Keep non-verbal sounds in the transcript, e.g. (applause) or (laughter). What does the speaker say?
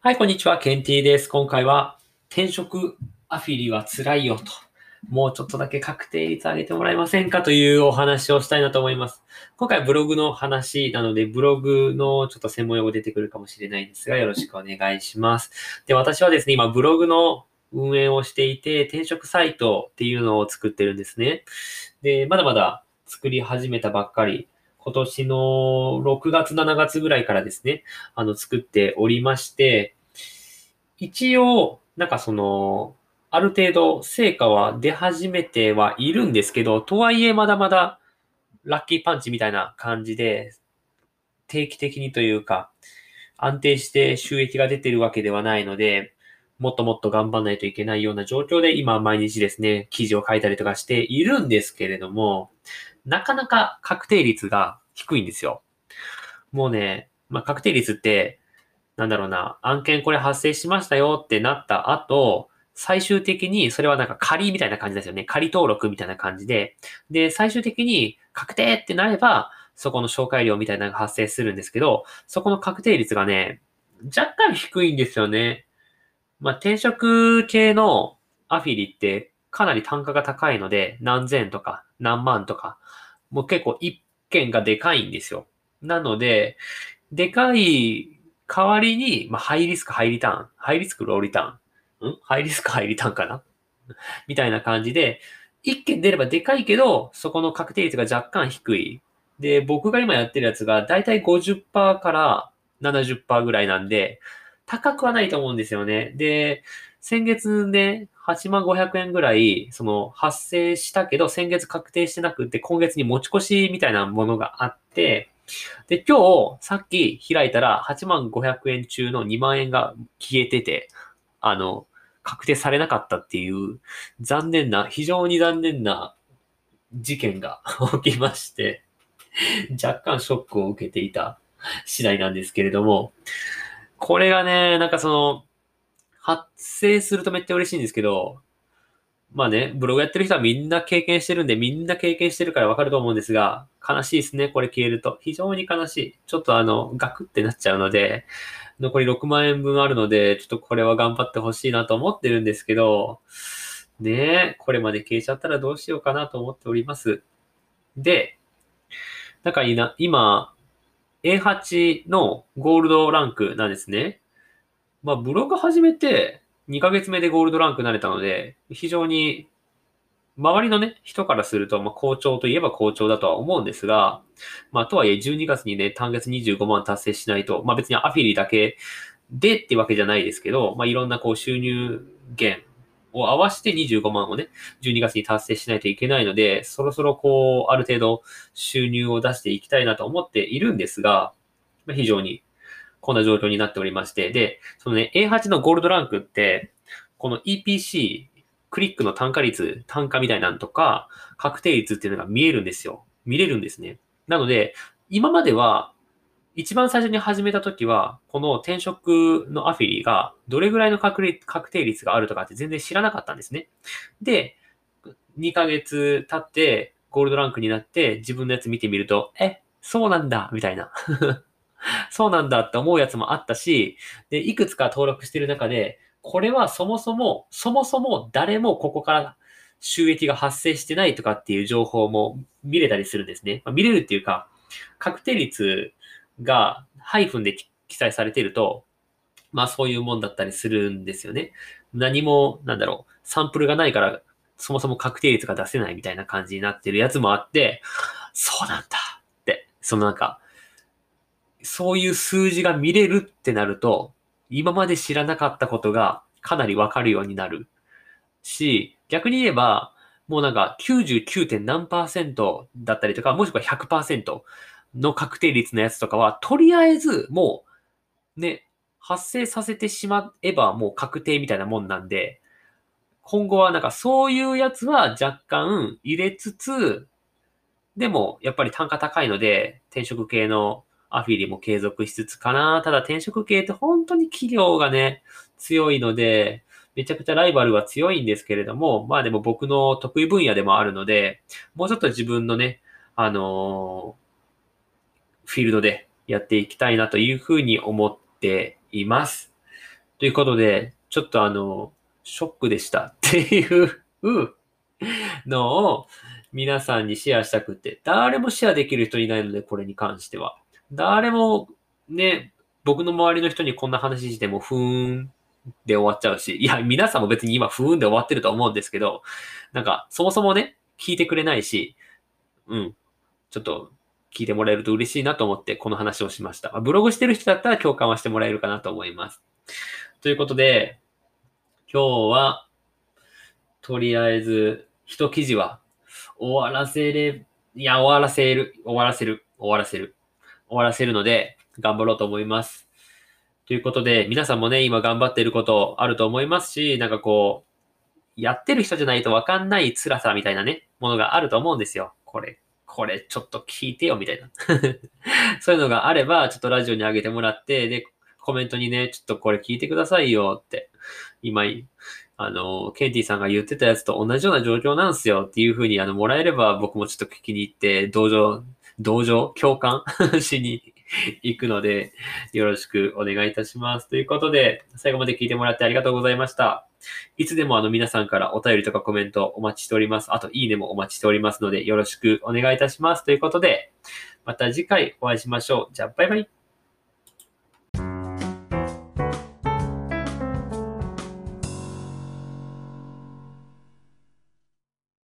はい、こんにちは。ケンティーです。今回は転職アフィリは辛いよと。もうちょっとだけ確定率上げてもらえませんかというお話をしたいなと思います。今回ブログの話なので、ブログのちょっと専門用語出てくるかもしれないんですが、よろしくお願いします。で、私はですね、今ブログの運営をしていて、転職サイトっていうのを作ってるんですね。で、まだまだ作り始めたばっかり、今年の6月、7月ぐらいからですね、あの、作っておりまして、一応、なんかその、ある程度成果は出始めてはいるんですけど、とはいえまだまだラッキーパンチみたいな感じで、定期的にというか、安定して収益が出てるわけではないので、もっともっと頑張らないといけないような状況で、今毎日ですね、記事を書いたりとかしているんですけれども、なかなか確定率が低いんですよ。もうね、まあ、確定率って、なんだろうな、案件これ発生しましたよってなった後、最終的にそれはなんか仮みたいな感じですよね。仮登録みたいな感じで。で、最終的に確定ってなれば、そこの紹介料みたいなのが発生するんですけど、そこの確定率がね、若干低いんですよね。まあ、転職系のアフィリってかなり単価が高いので、何千とか何万とか、もう結構一件がでかいんですよ。なので、でかい代わりに、まあ、ハイリスク、ハイリターン、ハイリスク、ローリターン、ん？ハイリスク、ハイリターンかな？(laughs) みたいな感じで、一件出ればでかいけど、そこの確定率が若干低い。で、僕が今やってるやつが、だいたい50%から70%ぐらいなんで、高くはないと思うんですよね。で、先月ね、8万500円ぐらい、その、発生したけど、先月確定してなくて、今月に持ち越しみたいなものがあって、で、今日、さっき開いたら、8万500円中の2万円が消えてて、あの、確定されなかったっていう、残念な、非常に残念な事件が (laughs) 起きまして、若干ショックを受けていた次第なんですけれども、これがね、なんかその、発生するとめっちゃ嬉しいんですけど、まあね、ブログやってる人はみんな経験してるんで、みんな経験してるからわかると思うんですが、悲しいですね、これ消えると。非常に悲しい。ちょっとあの、ガクってなっちゃうので、残り6万円分あるので、ちょっとこれは頑張ってほしいなと思ってるんですけど、ねえ、これまで消えちゃったらどうしようかなと思っております。で、なんかいいな、今、A8 のゴールドランクなんですね。まあ、ブログ始めて2ヶ月目でゴールドランクになれたので、非常に周りのね、人からすると、まあ、好調といえば好調だとは思うんですが、まあ、とはいえ12月にね、単月25万達成しないと、まあ、別にアフィリだけでってわけじゃないですけど、まあ、いろんなこう収入源を合わせて25万をね、12月に達成しないといけないので、そろそろこう、ある程度収入を出していきたいなと思っているんですが、まあ、非常にこんな状況になっておりまして、で、そのね、A8 のゴールドランクって、この EPC、クリックの単価率、単価みたいなんとか、確定率っていうのが見えるんですよ。見れるんですね。なので、今までは、一番最初に始めた時は、この転職のアフィリがどれぐらいの確確定率があるとかって全然知らなかったんですね。で、2ヶ月経ってゴールドランクになって自分のやつ見てみると、え、そうなんだみたいな。(laughs) そうなんだって思うやつもあったし、で、いくつか登録してる中で、これはそもそも、そもそも誰もここから収益が発生してないとかっていう情報も見れたりするんですね。まあ、見れるっていうか、確定率がハイフンで記載されていると、まあそういうもんだったりするんですよね。何も、なんだろう、サンプルがないから、そもそも確定率が出せないみたいな感じになってるやつもあって、そうなんだって、そのなんか、そういう数字が見れるってなると、今まで知らなかったことがかなりわかるようになるし、逆に言えば、もうなんか 99. 何パーセントだったりとか、もしくは100%の確定率のやつとかは、とりあえずもう、ね、発生させてしまえばもう確定みたいなもんなんで、今後はなんかそういうやつは若干入れつつ、でもやっぱり単価高いので、転職系のアフィリも継続しつつかな。ただ転職系って本当に企業がね、強いので、めちゃくちゃライバルは強いんですけれども、まあでも僕の得意分野でもあるので、もうちょっと自分のね、あのーフィールドでやっていきたいなというふうに思っています。ということで、ちょっとあの、ショックでした (laughs) っていうのを皆さんにシェアしたくて、誰もシェアできる人いないので、これに関しては。誰もね、僕の周りの人にこんな話しても、ふーんで終わっちゃうし、いや、皆さんも別に今、ふーんで終わってると思うんですけど、なんか、そもそもね、聞いてくれないし、うん、ちょっと、聞いてもらえると嬉しいなと思って、この話をしました。ブログしてる人だったら共感はしてもらえるかなと思います。ということで、今日は、とりあえず、一記事は、終わらせれ、いや、終わらせる、終わらせる、終わらせる、終わらせるので、頑張ろうと思います。ということで、皆さんもね、今頑張っていることあると思いますし、なんかこう、やってる人じゃないとわかんない辛さみたいなね、ものがあると思うんですよ。これ、これちょっと聞いてよ、みたいな。(laughs) そういうのがあれば、ちょっとラジオに上げてもらって、で、コメントにね、ちょっとこれ聞いてくださいよって、今、あの、ケンティさんが言ってたやつと同じような状況なんですよっていう風にあの、もらえれば僕もちょっと聞きに行って、同情、同情共感しに行くので、よろしくお願いいたします。ということで、最後まで聞いてもらってありがとうございました。いつでもあの皆さんからお便りとかコメントお待ちしております。あと、いいねもお待ちしておりますので、よろしくお願いいたします。ということで、また次回お会いしましょう。じゃあ、バイバイ。